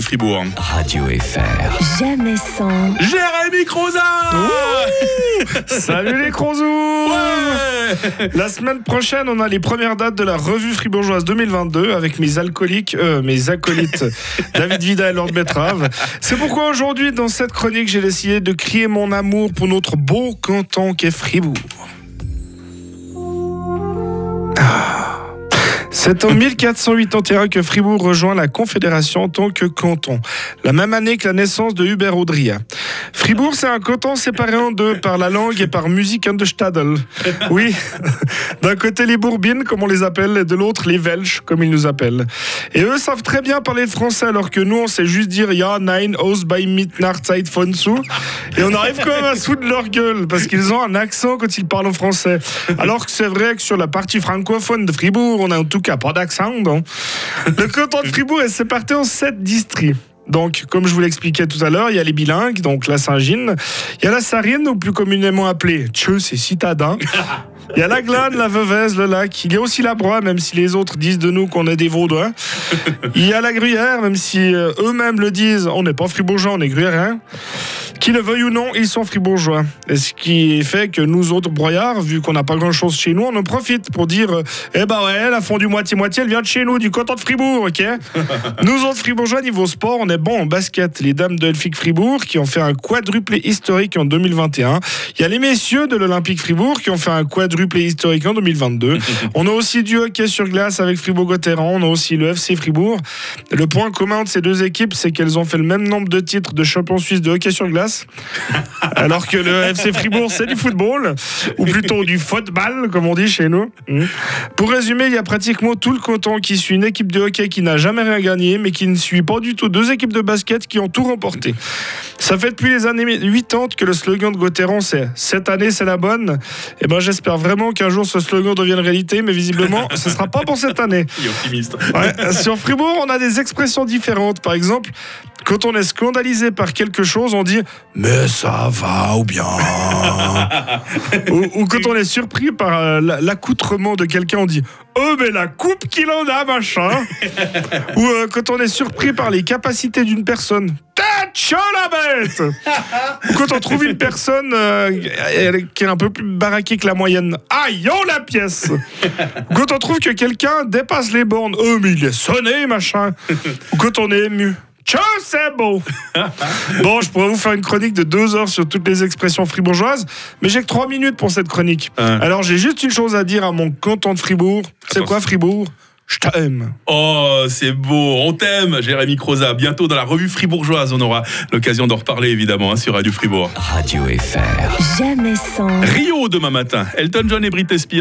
Fribourg. Radio FR. Jamais sans. Jérémy Croza Salut les Crozous Ouais La semaine prochaine, on a les premières dates de la revue fribourgeoise 2022 avec mes alcooliques, euh, mes acolytes David Vida et Lord Betrave. C'est pourquoi aujourd'hui, dans cette chronique, j'ai décidé de crier mon amour pour notre beau canton qu'est Fribourg. C'est en 1481 que Fribourg rejoint la Confédération en tant que canton, la même année que la naissance de Hubert Audria. Fribourg, c'est un canton séparé en deux par la langue et par musique de Stadel. Oui, d'un côté les Bourbines, comme on les appelle, et de l'autre les Welsh, comme ils nous appellent. Et eux savent très bien parler le français, alors que nous, on sait juste dire Ja, nein, aus bei Mitnacht Zeit von zu. Et on arrive quand même à de leur gueule, parce qu'ils ont un accent quand ils parlent en français. Alors que c'est vrai que sur la partie francophone de Fribourg, on a en tout cas pas d'accent. donc. Le canton de Fribourg est séparé en sept districts. Donc, comme je vous l'expliquais tout à l'heure, il y a les bilingues, donc la Saint-Gine. Il y a la Sarine, ou plus communément appelée Tcheux, c'est citadin. Il y a la Glane, la Veuvez, le lac. Il y a aussi la Broye, même si les autres disent de nous qu'on est des Vaudois. Il y a la Gruyère, même si euh, eux-mêmes le disent, on n'est pas fribourgeois, on est gruyérien. Qui le veuille ou non, ils sont fribourgeois. Et ce qui fait que nous autres broyards, vu qu'on n'a pas grand-chose chez nous, on en profite pour dire Eh ben ouais, la fondue moitié-moitié, elle vient de chez nous, du canton de Fribourg, ok Nous autres fribourgeois, niveau sport, on est bon en basket. Les dames de Elphick Fribourg qui ont fait un quadruplé historique en 2021. Il y a les messieurs de l'Olympique Fribourg qui ont fait un quadruplé historique en 2022. on a aussi du hockey sur glace avec Fribourg-Gotteron. On a aussi le FC Fribourg. Le point commun de ces deux équipes, c'est qu'elles ont fait le même nombre de titres de champion suisse de hockey sur glace. Alors que le FC Fribourg, c'est du football, ou plutôt du football, comme on dit chez nous. Mm. Pour résumer, il y a pratiquement tout le canton qui suit une équipe de hockey qui n'a jamais rien gagné, mais qui ne suit pas du tout deux équipes de basket qui ont tout remporté. Ça fait depuis les années 80 que le slogan de Gauthieron, c'est Cette année, c'est la bonne. Et ben, j'espère vraiment qu'un jour ce slogan devienne réalité, mais visiblement, ce sera pas pour cette année. Il est optimiste. Ouais, sur Fribourg, on a des expressions différentes. Par exemple, quand on est scandalisé par quelque chose, on dit Mais ça va ou bien. ou, quand on est surpris par euh, la- l'accoutrement de quelqu'un, on dit Oh, mais la coupe qu'il en a, machin. ou euh, quand on est surpris par les capacités d'une personne. Chaud la bête Ou quand on trouve une personne euh, qui est un peu plus baraquée que la moyenne. Aïe, oh la pièce Ou quand on trouve que quelqu'un dépasse les bornes. Oh, mais il est sonné, machin. Ou quand on est ému. C'est beau Bon, je pourrais vous faire une chronique de deux heures sur toutes les expressions fribourgeoises, mais j'ai que trois minutes pour cette chronique. Alors, j'ai juste une chose à dire à mon canton de Fribourg. C'est quoi Fribourg? Je t'aime. Oh, c'est beau. On t'aime, Jérémy Croza. Bientôt dans la revue fribourgeoise, on aura l'occasion d'en reparler évidemment hein, sur Radio Fribourg. Radio FR. Jamais sans. Rio demain matin. Elton John et Britney Spears.